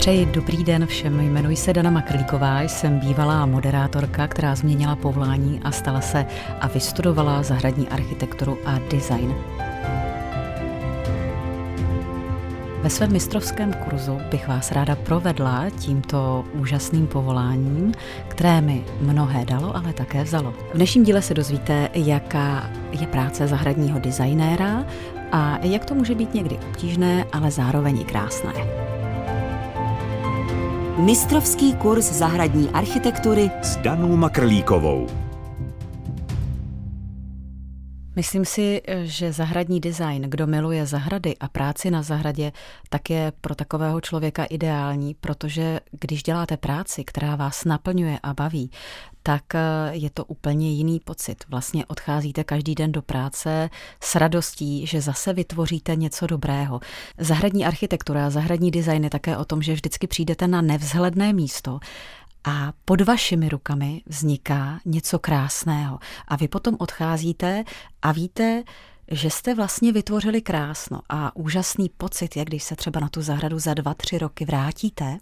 Přeji dobrý den všem. Jmenuji se Dana Makrlíková, jsem bývalá moderátorka, která změnila povolání a stala se a vystudovala zahradní architekturu a design. Ve svém mistrovském kurzu bych vás ráda provedla tímto úžasným povoláním, které mi mnohé dalo, ale také vzalo. V dnešním díle se dozvíte, jaká je práce zahradního designéra a jak to může být někdy obtížné, ale zároveň i krásné. Mistrovský kurz zahradní architektury s Danou Makrlíkovou. Myslím si, že zahradní design, kdo miluje zahrady a práci na zahradě, tak je pro takového člověka ideální, protože když děláte práci, která vás naplňuje a baví, tak eh, je to úplně jiný pocit. Vlastně odcházíte každý den do práce s radostí, že zase vytvoříte něco dobrého. Zahradní architektura a zahradní design je také o tom, že vždycky přijdete na nevzhledné místo a pod vašimi rukami vzniká něco krásného. A vy potom odcházíte a víte, že jste vlastně vytvořili krásno a úžasný pocit, jak když se třeba na tu zahradu za dva, tři roky vrátíte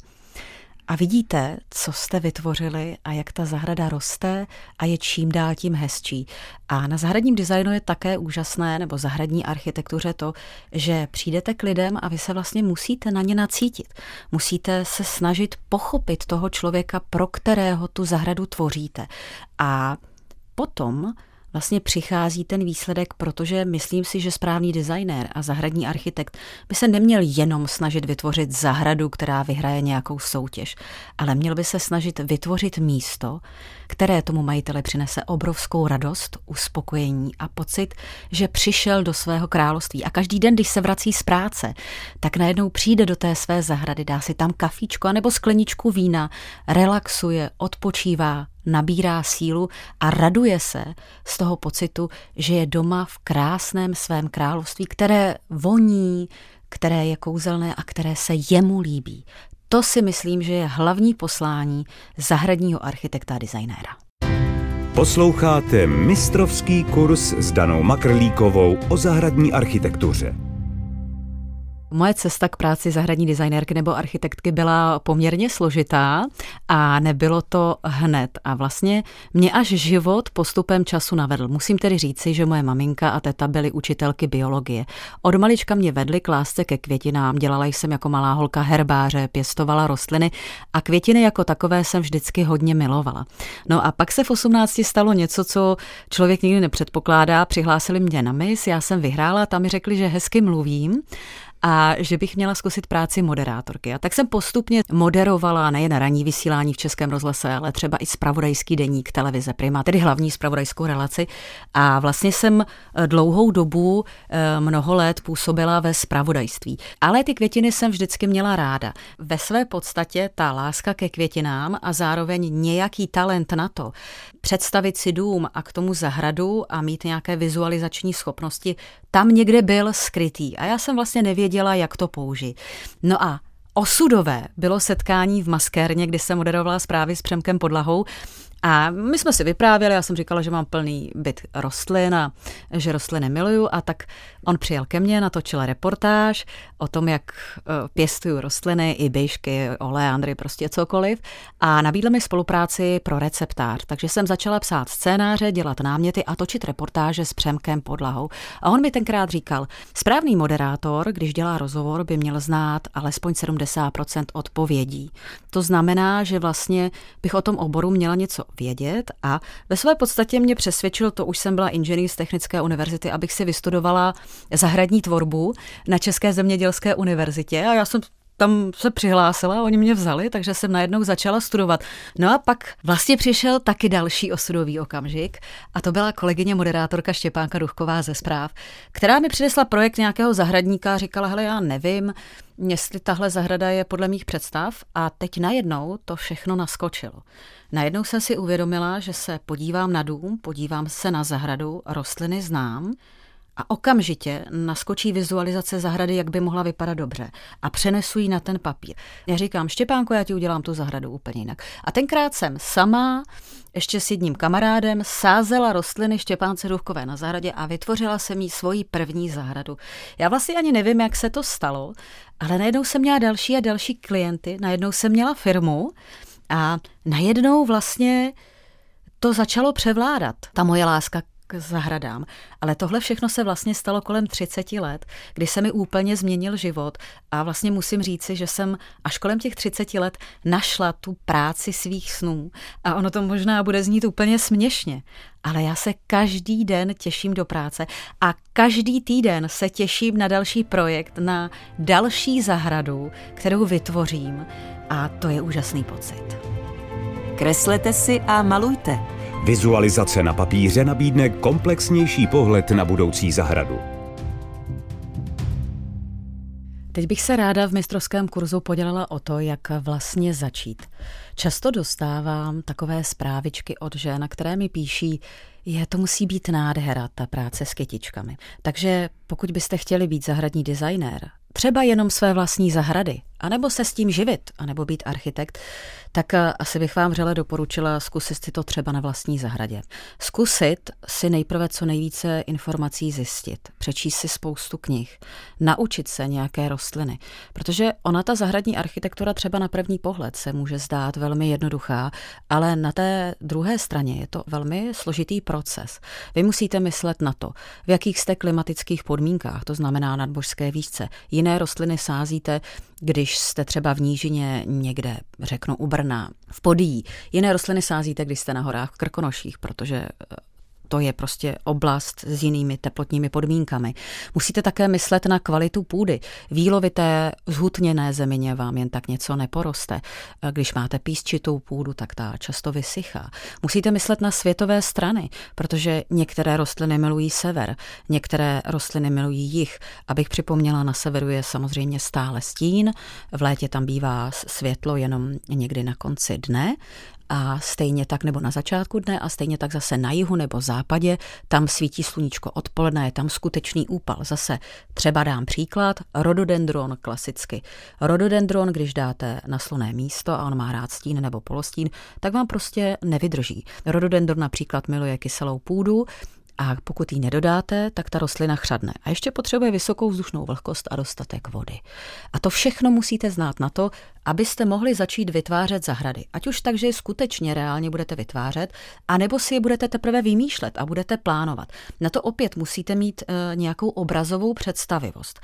a vidíte, co jste vytvořili a jak ta zahrada roste a je čím dál tím hezčí. A na zahradním designu je také úžasné, nebo zahradní architektuře to, že přijdete k lidem a vy se vlastně musíte na ně nacítit. Musíte se snažit pochopit toho člověka, pro kterého tu zahradu tvoříte. A potom vlastně přichází ten výsledek, protože myslím si, že správný designér a zahradní architekt by se neměl jenom snažit vytvořit zahradu, která vyhraje nějakou soutěž, ale měl by se snažit vytvořit místo, které tomu majiteli přinese obrovskou radost, uspokojení a pocit, že přišel do svého království. A každý den, když se vrací z práce, tak najednou přijde do té své zahrady, dá si tam kafíčko anebo skleničku vína, relaxuje, odpočívá, nabírá sílu a raduje se z toho pocitu, že je doma v krásném svém království, které voní, které je kouzelné a které se jemu líbí. To si myslím, že je hlavní poslání zahradního architekta a designéra. Posloucháte mistrovský kurz s Danou Makrlíkovou o zahradní architektuře. Moje cesta k práci zahradní designérky nebo architektky byla poměrně složitá a nebylo to hned. A vlastně mě až život postupem času navedl. Musím tedy říci, že moje maminka a teta byly učitelky biologie. Od malička mě vedly k lásce ke květinám, dělala jsem jako malá holka herbáře, pěstovala rostliny a květiny jako takové jsem vždycky hodně milovala. No a pak se v 18 stalo něco, co člověk nikdy nepředpokládá. Přihlásili mě na mis, já jsem vyhrála, tam mi řekli, že hezky mluvím a že bych měla zkusit práci moderátorky. A tak jsem postupně moderovala nejen ranní vysílání v Českém rozhlase, ale třeba i spravodajský deník televize Prima, tedy hlavní spravodajskou relaci. A vlastně jsem eh, dlouhou dobu, eh, mnoho let působila ve spravodajství. Ale ty květiny jsem vždycky měla ráda. Ve své podstatě ta láska ke květinám a zároveň nějaký talent na to, představit si dům a k tomu zahradu a mít nějaké vizualizační schopnosti, tam někde byl skrytý. A já jsem vlastně nevěděla, jak to použít. No a osudové bylo setkání v maskérně, kdy jsem moderovala zprávy s Přemkem Podlahou a my jsme si vyprávěli, já jsem říkala, že mám plný byt rostlin a že rostliny miluju a tak on přijel ke mně, natočil reportáž o tom, jak eh, pěstuju rostliny, i běžky, oleandry, prostě cokoliv a nabídl mi spolupráci pro receptář. Takže jsem začala psát scénáře, dělat náměty a točit reportáže s Přemkem Podlahou. A on mi tenkrát říkal, správný moderátor, když dělá rozhovor, by měl znát alespoň 70% odpovědí. To znamená, že vlastně bych o tom oboru měla něco vědět. A ve své podstatě mě přesvědčil, to už jsem byla inženýr z Technické univerzity, abych si vystudovala zahradní tvorbu na České zemědělské univerzitě. A já jsem tam se přihlásila, oni mě vzali, takže jsem najednou začala studovat. No a pak vlastně přišel taky další osudový okamžik a to byla kolegyně moderátorka Štěpánka Duchková ze zpráv, která mi přinesla projekt nějakého zahradníka a říkala, hele, já nevím, jestli tahle zahrada je podle mých představ a teď najednou to všechno naskočilo. Najednou jsem si uvědomila, že se podívám na dům, podívám se na zahradu, rostliny znám, a okamžitě naskočí vizualizace zahrady, jak by mohla vypadat dobře. A přenesu ji na ten papír. Já říkám, Štěpánko, já ti udělám tu zahradu úplně jinak. A tenkrát jsem sama, ještě s jedním kamarádem, sázela rostliny Štěpánce Duchkové na zahradě a vytvořila jsem jí svoji první zahradu. Já vlastně ani nevím, jak se to stalo, Ale najednou jsem měla další a další klienty, najednou jsem měla firmu a najednou vlastně to začalo převládat, ta moje láska k zahradám. Ale tohle všechno se vlastně stalo kolem 30 let, kdy se mi úplně změnil život a vlastně musím říci, že jsem až kolem těch 30 let našla tu práci svých snů a ono to možná bude znít úplně směšně, ale já se každý den těším do práce a každý týden se těším na další projekt, na další zahradu, kterou vytvořím a to je úžasný pocit. Kreslete si a malujte. Vizualizace na papíře nabídne komplexnější pohled na budoucí zahradu. Teď bych se ráda v mistrovském kurzu podělila o to, jak vlastně začít. Často dostávám takové zprávičky od žen, které mi píší, je, to musí být nádhera, ta práce s kytičkami. Takže pokud byste chtěli být zahradní designér, třeba jenom své vlastní zahrady, anebo se s tím živit, anebo být architekt, tak eh, asi bych vám vřele doporučila zkusit si to třeba na vlastní zahradě. Zkusit si nejprve co nejvíce informací zjistit, přečíst si spoustu knih, naučit se nějaké rostliny, protože ona ta zahradní architektura třeba na první pohled se může zdát velmi jednoduchá, ale na té druhé straně je to velmi složitý proces. Vy musíte myslet na to, v jakých jste klimatických podmínkách, to znamená nadbožské výšce. Jiné rostliny sázíte, když jste třeba v nížině někde, řeknu u Brna, v Podí. Jiné rostliny sázíte, když jste na horách v Krkonoších, protože to je prostě oblast s jinými teplotními podmínkami. Musíte také myslet na kvalitu půdy. Výlovité zhutněné zemině vám jen tak něco neporoste. Když máte písčitou půdu, tak ta často vysychá. Musíte myslet na světové strany, protože některé rostliny milují sever, některé rostliny milují jich. Abych připomněla, na severu je samozřejmě stále stín, v létě tam bývá světlo jenom někdy na konci dne a stejně tak nebo na začátku dne a stejně tak zase na jihu nebo západě, tam svítí sluníčko odpoledne, je tam skutečný úpal. Zase třeba dám příklad, rododendron klasicky. Rododendron, když dáte na sluné místo a on má rád stín nebo polostín, tak vám prostě nevydrží. Rododendron například miluje kyselou půdu, a pokud ji nedodáte, tak ta rostlina chřadne. A ještě potřebuje vysokou vzdušnou vlhkost a dostatek vody. A to všechno musíte znát na to, abyste mohli začít vytvářet zahrady. Ať už tak, že je skutečně reálně budete vytvářet, anebo si je budete teprve vymýšlet a budete plánovat. Na to opět musíte mít e, nějakou obrazovou představivost.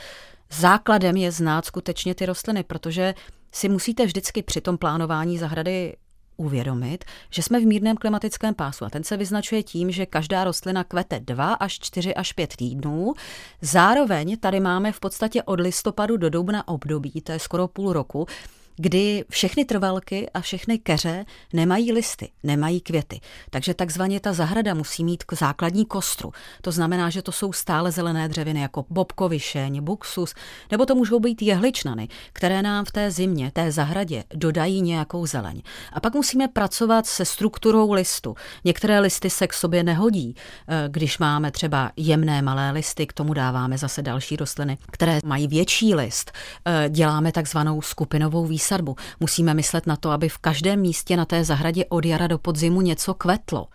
Základem je znát skutečně ty rostliny, protože si musíte vždycky při tom plánování zahrady uvědomit, že jsme v mírném klimatickém pásu a ten se vyznačuje tím, že každá rostlina kvete 2 až 4 až 5 týdnů. Zároveň tady máme v podstatě od listopadu do dubna období, to je skoro půl roku, kdy všechny trvalky a všechny keře nemají listy, nemají květy. Takže takzvaně ta zahrada musí mít základní kostru. To znamená, že to jsou stále zelené dřeviny jako bobkovišeň, buxus, nebo to můžou být jehličnany, které nám v té zimě, té zahradě dodají nějakou zeleň. A pak musíme pracovat se strukturou listu. Některé listy se k sobě nehodí. Eh, když máme třeba jemné malé listy, k tomu dáváme zase další rostliny, které mají větší list. Eh, děláme takzvanou skupinovou výsadbu výsadbu. Musíme myslet na to, aby v každém místě na té zahradě od jara do podzimu něco kvetlo.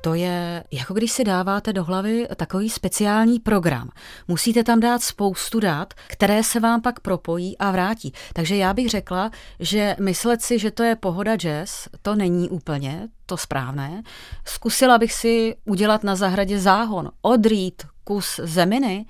To je jako když si dáváte do hlavy takový speciální program. Musíte tam dát spoustu dat, které se vám pak propojí a vrátí. Takže já bych řekla, že myslet si, že to je pohoda jazz, to není úplně to správné. Zkusila bych si udělat na zahradě záhon, odrít kus zeminy,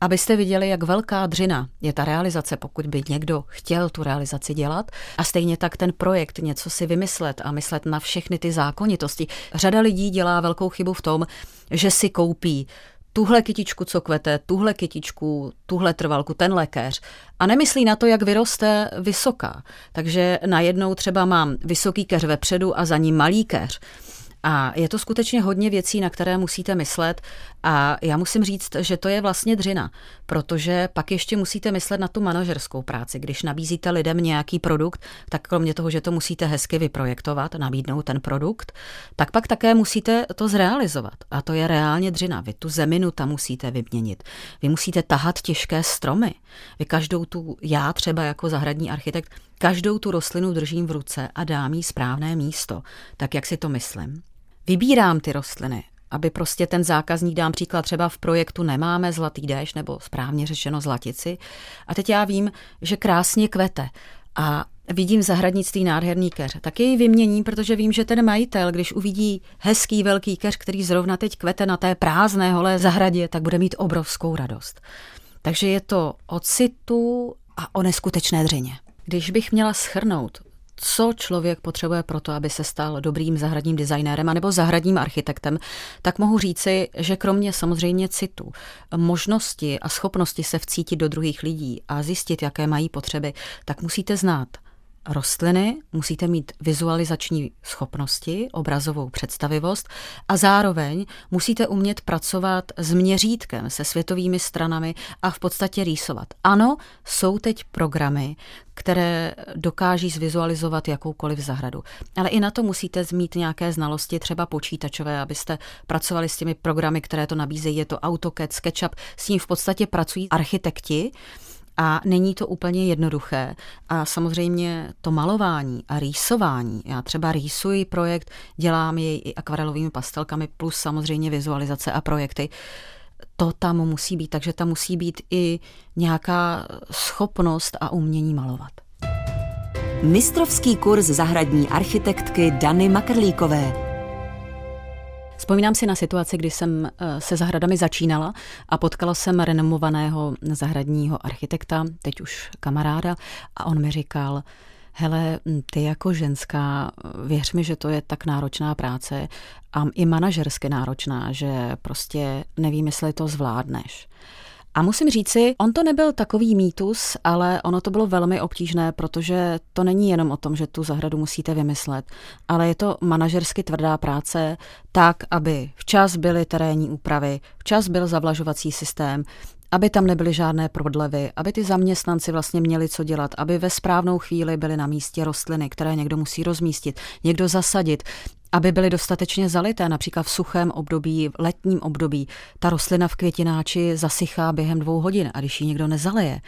abyste viděli, jak velká dřina je ta realizace, pokud by někdo chtěl tu realizaci dělat. A stejně tak ten projekt něco si vymyslet a myslet na všechny ty zákonitosti. Řada lidí dělá velkou chybu v tom, že si koupí tuhle kytičku, co kvete, tuhle kytičku, tuhle trvalku, ten lékař a nemyslí na to, jak vyroste vysoká. Takže najednou třeba mám vysoký keř vepředu a za ním malý keř. A je to skutečně hodně věcí, na které musíte myslet. A já musím říct, že to je vlastně dřina, protože pak ještě musíte myslet na tu manažerskou práci. Když nabízíte lidem nějaký produkt, tak kromě toho, že to musíte hezky vyprojektovat, nabídnout ten produkt, tak pak také musíte to zrealizovat. A to je reálně dřina. Vy tu zeminu tam musíte vyměnit. Vy musíte tahat těžké stromy. Vy každou tu, já třeba jako zahradní architekt, každou tu rostlinu držím v ruce a dám jí správné místo, tak jak si to myslím. Vybírám ty rostliny, aby prostě ten zákazník, dám příklad, třeba v projektu nemáme zlatý déšť, nebo správně řečeno zlatici. A teď já vím, že krásně kvete. A vidím zahradnictví nádherný keř, tak jej vyměním, protože vím, že ten majitel, když uvidí hezký velký keř, který zrovna teď kvete na té prázdné holé zahradě, tak bude mít obrovskou radost. Takže je to o citu a o neskutečné dřině. Když bych měla schrnout, co člověk potřebuje pro to, aby se stal dobrým zahradním designérem nebo zahradním architektem, tak mohu říci, že kromě samozřejmě citu, možnosti a schopnosti se vcítit do druhých lidí a zjistit, jaké mají potřeby, tak musíte znát rostliny, musíte mít vizualizační schopnosti, obrazovou představivost a zároveň musíte umět pracovat s měřítkem, se světovými stranami a v podstatě rýsovat. Ano, jsou teď programy, které dokáží zvizualizovat jakoukoliv zahradu. Ale i na to musíte mít nějaké znalosti, třeba počítačové, abyste pracovali s těmi programy, které to nabízejí. Je to AutoCAD, SketchUp, s tím v podstatě pracují architekti, a není to úplně jednoduché. A samozřejmě to malování a rýsování, já třeba rýsuji projekt, dělám jej i akvarelovými pastelkami, plus samozřejmě vizualizace a projekty, to tam musí být, takže tam musí být i nějaká schopnost a umění malovat. Mistrovský kurz zahradní architektky Dany Makrlíkové. Vzpomínám si na situaci, kdy jsem eh, se zahradami začínala a potkala jsem renomovaného zahradního architekta, teď už kamaráda, a on mi říkal, hele, ty jako ženská, věř mi, že to je tak náročná práce a i manažersky náročná, že prostě nevím, jestli to zvládneš. A musím říci, on to nebyl takový mýtus, ale ono to bylo velmi obtížné, protože to není jenom o tom, že tu zahradu musíte vymyslet, ale je to manažersky tvrdá práce tak, aby včas byly terénní úpravy, včas byl zavlažovací systém, aby tam nebyly žádné prodlevy, aby ty zaměstnanci vlastně měli co dělat, aby ve správnou chvíli byly na místě rostliny, které někdo musí rozmístit, někdo zasadit, aby byly dostatečně zalité, například v suchém období, v letním období. Ta rostlina v květináči zasychá během dvou hodin a když ji někdo nezaleje,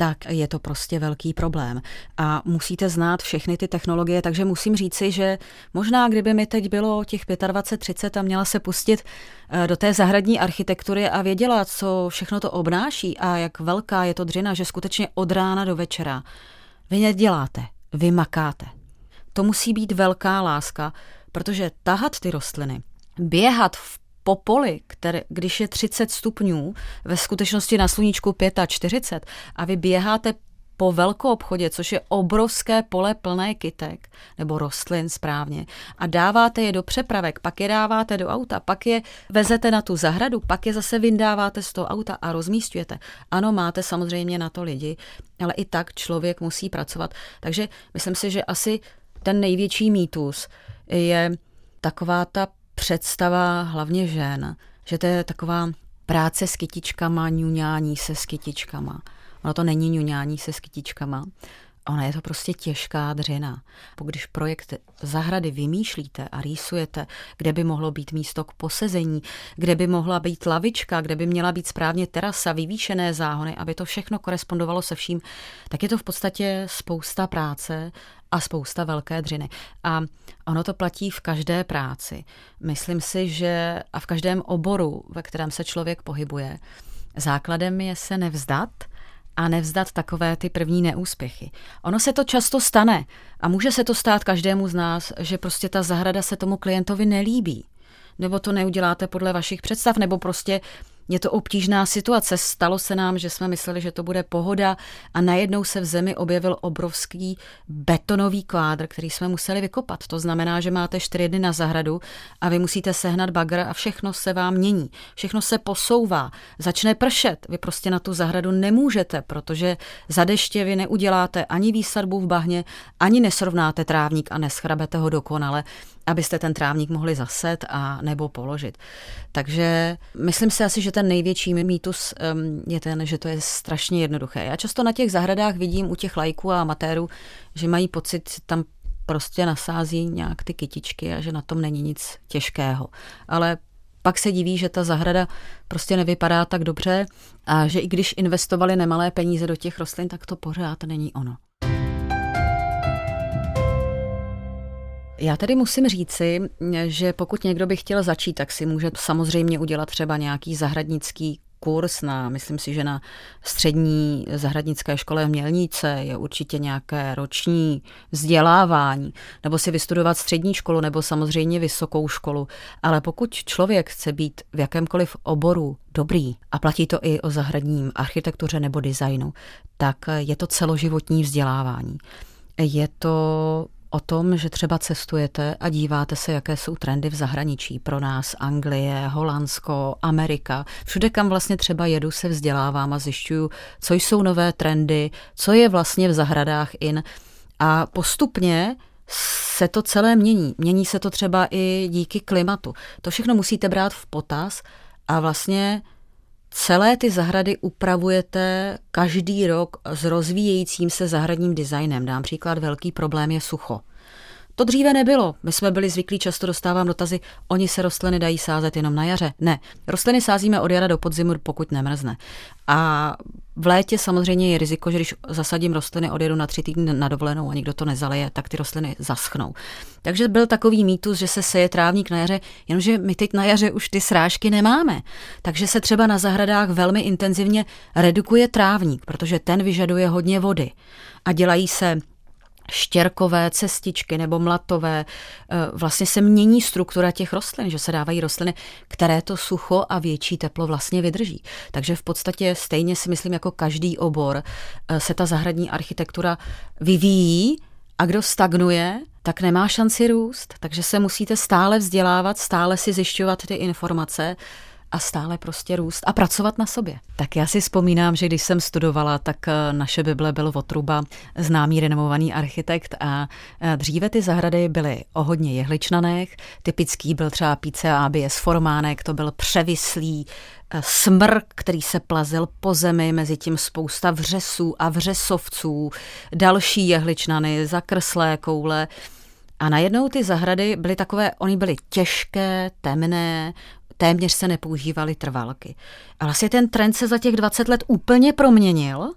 tak je to prostě velký problém. A musíte znát všechny ty technologie, takže musím říci, že možná kdyby mi teď bylo těch 25-30 a měla se pustit eh, do té zahradní architektury a věděla, co všechno to obnáší a jak velká je to dřina, že skutečně od rána do večera vy neděláte, vy makáte. To musí být velká láska, protože tahat ty rostliny, běhat v popoli, které, když je 30 stupňů, ve skutečnosti na sluníčku 45 a vy běháte po velkou obchodě, což je obrovské pole plné kytek, nebo rostlin správně, a dáváte je do přepravek, pak je dáváte do auta, pak je vezete na tu zahradu, pak je zase vyndáváte z toho auta a rozmístujete. Ano, máte samozřejmě na to lidi, ale i tak člověk musí pracovat. Takže myslím si, že asi ten největší mýtus je taková ta představa hlavně žen, že to je taková práce s kytičkama, ňuňání se s kytičkama. Ono to není ňuňání se s kytičkama, Ona je to prostě těžká dřina. Když projekt zahrady vymýšlíte a rýsujete, kde by mohlo být místo k posezení, kde by mohla být lavička, kde by měla být správně terasa, vyvýšené záhony, aby to všechno korespondovalo se vším, tak je to v podstatě spousta práce a spousta velké dřiny. A ono to platí v každé práci. Myslím si, že a v každém oboru, ve kterém se člověk pohybuje, základem je se nevzdat, a nevzdat takové ty první neúspěchy. Ono se to často stane a může se to stát každému z nás, že prostě ta zahrada se tomu klientovi nelíbí. Nebo to neuděláte podle vašich představ, nebo prostě je to obtížná situace. Stalo se nám, že jsme mysleli, že to bude pohoda a najednou se v zemi objevil obrovský betonový kvádr, který jsme museli vykopat. To znamená, že máte čtyři dny na zahradu a vy musíte sehnat bagr a všechno se vám mění. Všechno se posouvá. Začne pršet. Vy prostě na tu zahradu nemůžete, protože za deště vy neuděláte ani výsadbu v bahně, ani nesrovnáte trávník a neschrabete ho dokonale abyste ten trávník mohli zaset a nebo položit. Takže myslím si asi, že ten největší mýtus je ten, že to je strašně jednoduché. Já často na těch zahradách vidím u těch lajků a amatérů, že mají pocit, tam prostě nasází nějak ty kytičky a že na tom není nic těžkého. Ale pak se diví, že ta zahrada prostě nevypadá tak dobře a že i když investovali nemalé peníze do těch rostlin, tak to pořád není ono. Já tady musím říci, že pokud někdo by chtěl začít, tak si může samozřejmě udělat třeba nějaký zahradnický kurz na, myslím si, že na střední zahradnické škole v Mělnice je určitě nějaké roční vzdělávání, nebo si vystudovat střední školu, nebo samozřejmě vysokou školu. Ale pokud člověk chce být v jakémkoliv oboru dobrý, a platí to i o zahradním architektuře nebo designu, tak je to celoživotní vzdělávání. Je to o tom, že třeba cestujete a díváte se, jaké jsou trendy v zahraničí. Pro nás Anglie, Holandsko, Amerika. Všude, kam vlastně třeba jedu, se vzdělávám a zjišťuju, co jsou nové trendy, co je vlastně v zahradách in. A postupně se to celé mění. Mění se to třeba i díky klimatu. To všechno musíte brát v potaz a vlastně Celé ty zahrady upravujete každý rok s rozvíjejícím se zahradním designem. Dám příklad, velký problém je sucho. To dříve nebylo. My jsme byli zvyklí, často dostávám dotazy, oni se rostliny dají sázet jenom na jaře. Ne, rostliny sázíme od jara do podzimu, pokud nemrzne. A v létě samozřejmě je riziko, že když zasadím rostliny, odjedu na tři týdny na dovolenou a nikdo to nezaleje, tak ty rostliny zaschnou. Takže byl takový mýtus, že se seje trávník na jaře, jenomže my teď na jaře už ty srážky nemáme. Takže se třeba na zahradách velmi intenzivně redukuje trávník, protože ten vyžaduje hodně vody. A dělají se štěrkové cestičky nebo mlatové, eh, vlastně se mění struktura těch rostlin, že se dávají rostliny, které to sucho a větší teplo vlastně vydrží. Takže v podstatě stejně si myslím, jako každý obor eh, se ta zahradní architektura vyvíjí a kdo stagnuje, tak nemá šanci růst, takže se musíte stále vzdělávat, stále si zjišťovat ty informace, a stále prostě růst a pracovat na sobě. Tak já si vzpomínám, že když jsem studovala, tak eh, naše Bible byl Votruba, známý renomovaný architekt a eh, dříve ty zahrady byly o hodně jehličnaných. Typický byl třeba píce ABS formánek, to byl převislý eh, smrk, který se plazil po zemi, mezi tím spousta vřesů a vřesovců, další jehličnany, zakrslé koule. A najednou ty zahrady byly takové, oni byly těžké, temné, téměř se nepoužívaly trvalky. A vlastně ten trend se za těch 20 let úplně proměnil.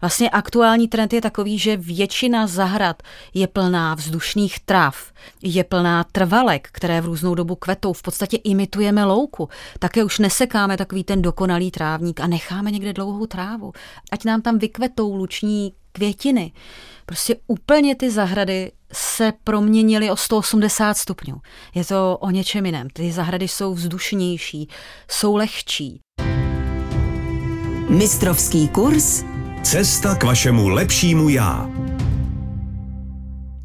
Vlastně aktuální trend je takový, že většina zahrad je plná vzdušných trav, je plná trvalek, které v různou dobu kvetou. V podstatě imitujeme louku. Také už nesekáme takový ten dokonalý trávník a necháme někde dlouhou trávu. Ať nám tam vykvetou luční květiny. Prostě úplně ty zahrady se proměnily o 180 stupňů. Je to o něčem jiném. Ty zahrady jsou vzdušnější, jsou lehčí. Mistrovský kurz Cesta k vašemu lepšímu já.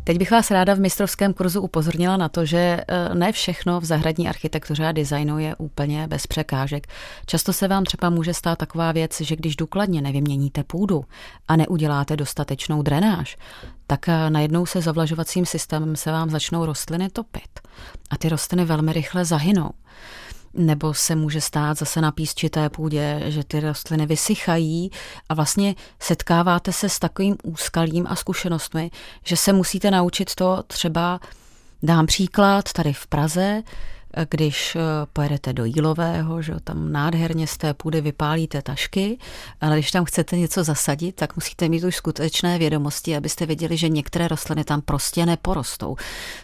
Teď bych vás ráda v mistrovském kurzu upozornila na to, že eh, ne všechno v zahradní architektuře a designu je úplně bez překážek. Často se vám třeba může stát taková věc, že když důkladně nevyměníte půdu a neuděláte dostatečnou drenáž, tak eh, najednou se zavlažovacím systémem se vám začnou rostliny topit. A ty rostliny velmi rychle zahynou nebo se může stát zase na písčité půdě, že ty rostliny vysychají a vlastně setkáváte se s takovým úskalím a zkušenostmi, že se musíte naučit to třeba, dám příklad, tady v Praze, když eh, pojedete do Jílového, že tam nádherně z té půdy vypálíte tašky, ale když tam chcete něco zasadit, tak musíte mít už skutečné vědomosti, abyste věděli, že některé rostliny tam prostě neporostou.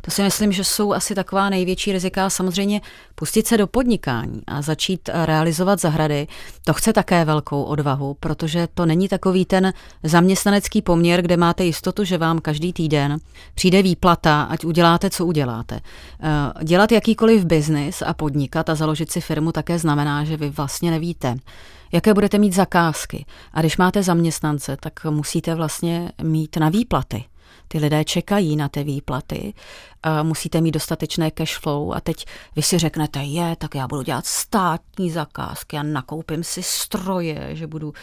To si myslím, že jsou asi taková největší rizika. Samozřejmě pustit se do podnikání a začít realizovat zahrady, to chce také velkou odvahu, protože to není takový ten zaměstnanecký poměr, kde máte jistotu, že vám každý týden přijde výplata, ať uděláte, co uděláte. Eh, dělat jakýkoliv biznis a podnikat a založit si firmu také znamená, že vy vlastně nevíte, jaké budete mít zakázky. A když máte zaměstnance, tak musíte vlastně mít na výplaty. Ty lidé čekají na ty výplaty, a musíte mít dostatečné cash flow a teď vy si řeknete, je, tak já budu dělat státní zakázky a nakoupím si stroje, že budu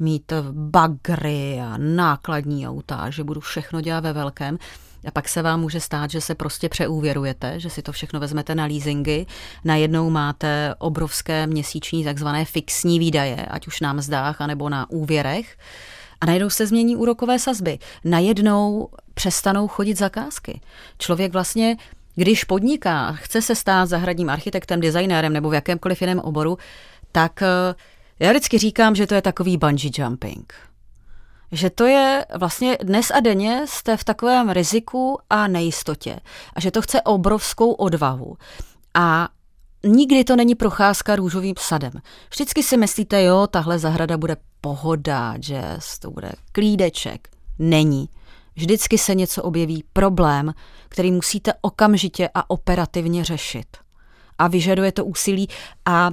mít bagry a nákladní auta, že budu všechno dělat ve velkém. A pak se vám může stát, že se prostě přeúvěrujete, že si to všechno vezmete na leasingy. Najednou máte obrovské měsíční takzvané fixní výdaje, ať už na mzdách, anebo na úvěrech. A najednou se změní úrokové sazby. Najednou přestanou chodit zakázky. Člověk vlastně když podniká, chce se stát zahradním architektem, designérem nebo v jakémkoliv jiném oboru, tak eh, já vždycky říkám, že to je takový bungee jumping že to je vlastně dnes a denně jste v takovém riziku a nejistotě a že to chce obrovskou odvahu. A nikdy to není procházka růžovým sadem. Vždycky si myslíte, jo, tahle zahrada bude pohoda, jazz, to bude klídeček. Není. Vždycky se něco objeví, problém, který musíte okamžitě a operativně řešit. A vyžaduje to úsilí a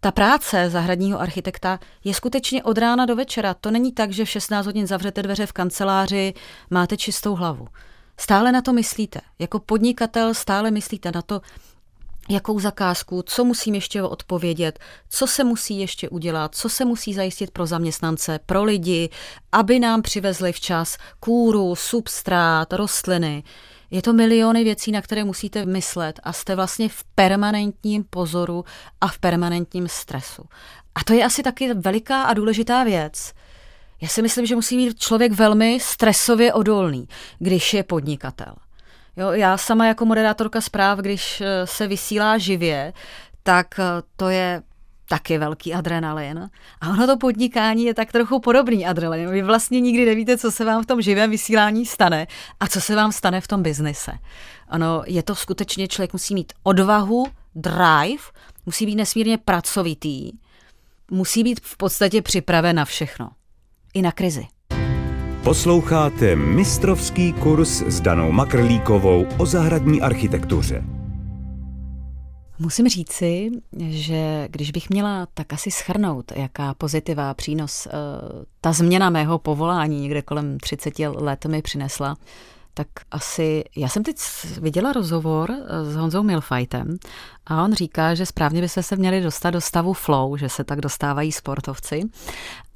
ta práce zahradního architekta je skutečně od rána do večera. To není tak, že v 16 hodin zavřete dveře v kanceláři, máte čistou hlavu. Stále na to myslíte. Jako podnikatel stále myslíte na to, jakou zakázku, co musím ještě odpovědět, co se musí ještě udělat, co se musí zajistit pro zaměstnance, pro lidi, aby nám přivezli včas kůru, substrát, rostliny. Je to miliony věcí, na které musíte myslet a jste vlastně v permanentním pozoru a v permanentním stresu. A to je asi taky veliká a důležitá věc. Já si myslím, že musí být člověk velmi stresově odolný, když je podnikatel. Jo, já sama jako moderátorka zpráv, když eh, se vysílá živě, tak eh, to je taky velký adrenalin. A ono to podnikání je tak trochu podobný adrenalin. Vy vlastně nikdy nevíte, co se vám v tom živém vysílání stane a co se vám stane v tom biznise. Ano, je to skutečně, člověk musí mít odvahu, drive, musí být nesmírně pracovitý, musí být v podstatě připraven na všechno. I na krizi. Posloucháte mistrovský kurz s Danou Makrlíkovou o zahradní architektuře. Musím říci, že když bych měla tak asi schrnout, jaká pozitiva přínos eh, ta změna mého povolání někde kolem 30 let mi přinesla, tak asi, já jsem teď viděla rozhovor eh, s Honzou Milfajtem a on říká, že správně byste se měli dostat do stavu flow, že se tak dostávají sportovci.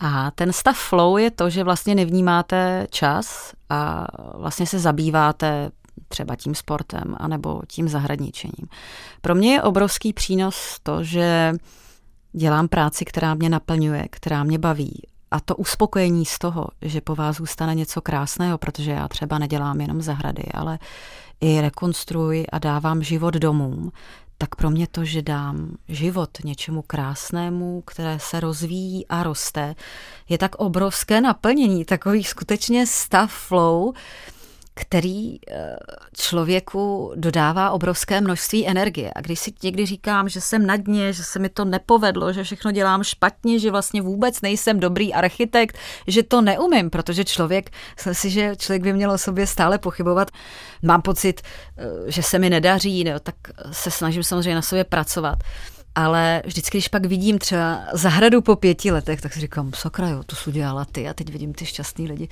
A ten stav flow je to, že vlastně nevnímáte čas a vlastně se zabýváte třeba tím sportem anebo tím zahradničením. Pro mě je obrovský přínos to, že dělám práci, která mě naplňuje, která mě baví a to uspokojení z toho, že po vás zůstane něco krásného, protože já třeba nedělám jenom zahrady, ale i rekonstruuji a dávám život domům, tak pro mě to, že dám život něčemu krásnému, které se rozvíjí a roste, je tak obrovské naplnění, takový skutečně stav flow, který eh, člověku dodává obrovské množství energie. A když si někdy říkám, že jsem na dně, že se mi to nepovedlo, že všechno dělám špatně, že vlastně vůbec nejsem dobrý architekt, že to neumím, protože člověk, myslím si, že člověk by měl o sobě stále pochybovat. Mám pocit, eh, že se mi nedaří, no, tak se snažím samozřejmě na sobě pracovat ale vždycky, když pak vidím třeba zahradu po pěti letech, tak si říkám, sakra jo, to jsi udělala ty a teď vidím ty šťastný lidi,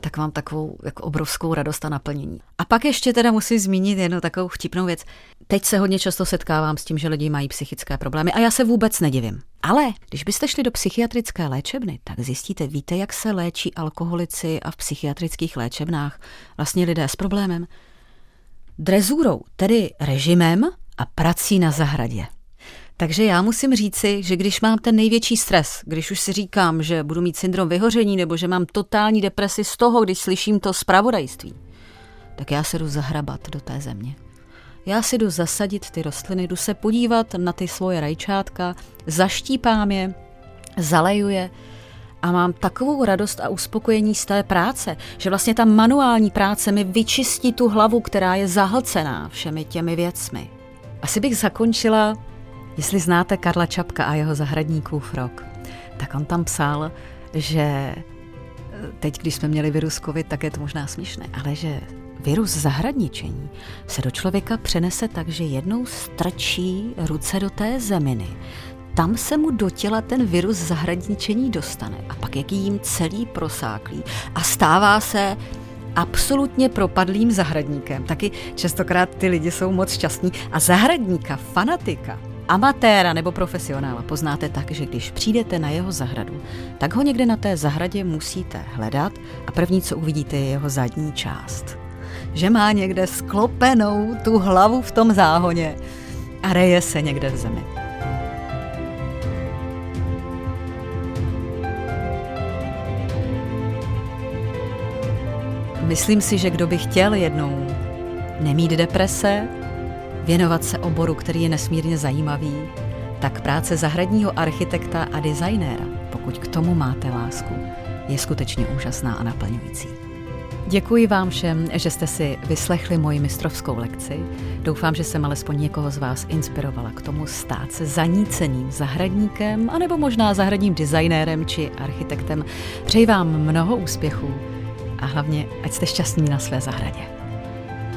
tak mám takovou jako obrovskou radost a naplnění. A pak ještě teda musím zmínit jednu takovou vtipnou věc. Teď se hodně často setkávám s tím, že lidi mají psychické problémy a já se vůbec nedivím. Ale když byste šli do psychiatrické léčebny, tak zjistíte, víte, jak se léčí alkoholici a v psychiatrických léčebnách vlastně lidé s problémem? Drezurou, tedy režimem a prací na zahradě. Takže já musím říci, že když mám ten největší stres, když už si říkám, že budu mít syndrom vyhoření nebo že mám totální depresi z toho, když slyším to zpravodajství, tak já se jdu zahrabat do té země. Já si jdu zasadit ty rostliny, jdu se podívat na ty svoje rajčátka, zaštípám je, zaleju je a mám takovou radost a uspokojení z té práce, že vlastně ta manuální práce mi vyčistí tu hlavu, která je zahlcená všemi těmi věcmi. Asi bych zakončila Jestli znáte Karla Čapka a jeho zahradníkův rok, tak on tam psal, že eh, teď, když jsme měli virus COVID, tak je to možná směšné, ale že virus zahradničení se do člověka přenese tak, že jednou strčí ruce do té zeminy, tam se mu do těla ten virus zahradničení dostane. A pak jak jim celý prosáklý a stává se absolutně propadlým zahradníkem. Taky častokrát ty lidi jsou moc šťastní. A zahradníka, fanatika, amatéra nebo profesionála poznáte tak, že když přijdete na jeho zahradu, tak ho někde na té zahradě musíte hledat a první, co uvidíte, je jeho zadní část. Že má někde sklopenou tu hlavu v tom záhoně a reje se někde v zemi. Myslím si, že kdo by chtěl jednou nemít deprese, věnovat se oboru, který je nesmírně zajímavý, tak práce zahradního architekta a designéra, pokud k tomu máte lásku, je skutečně úžasná a naplňující. Děkuji vám všem, že jste si vyslechli moji mistrovskou lekci. Doufám, že jsem alespoň někoho z vás inspirovala k tomu stát se zaníceným zahradníkem, anebo možná zahradním designérem či architektem. Přeji vám mnoho úspěchů a hlavně, ať jste šťastní na své zahradě.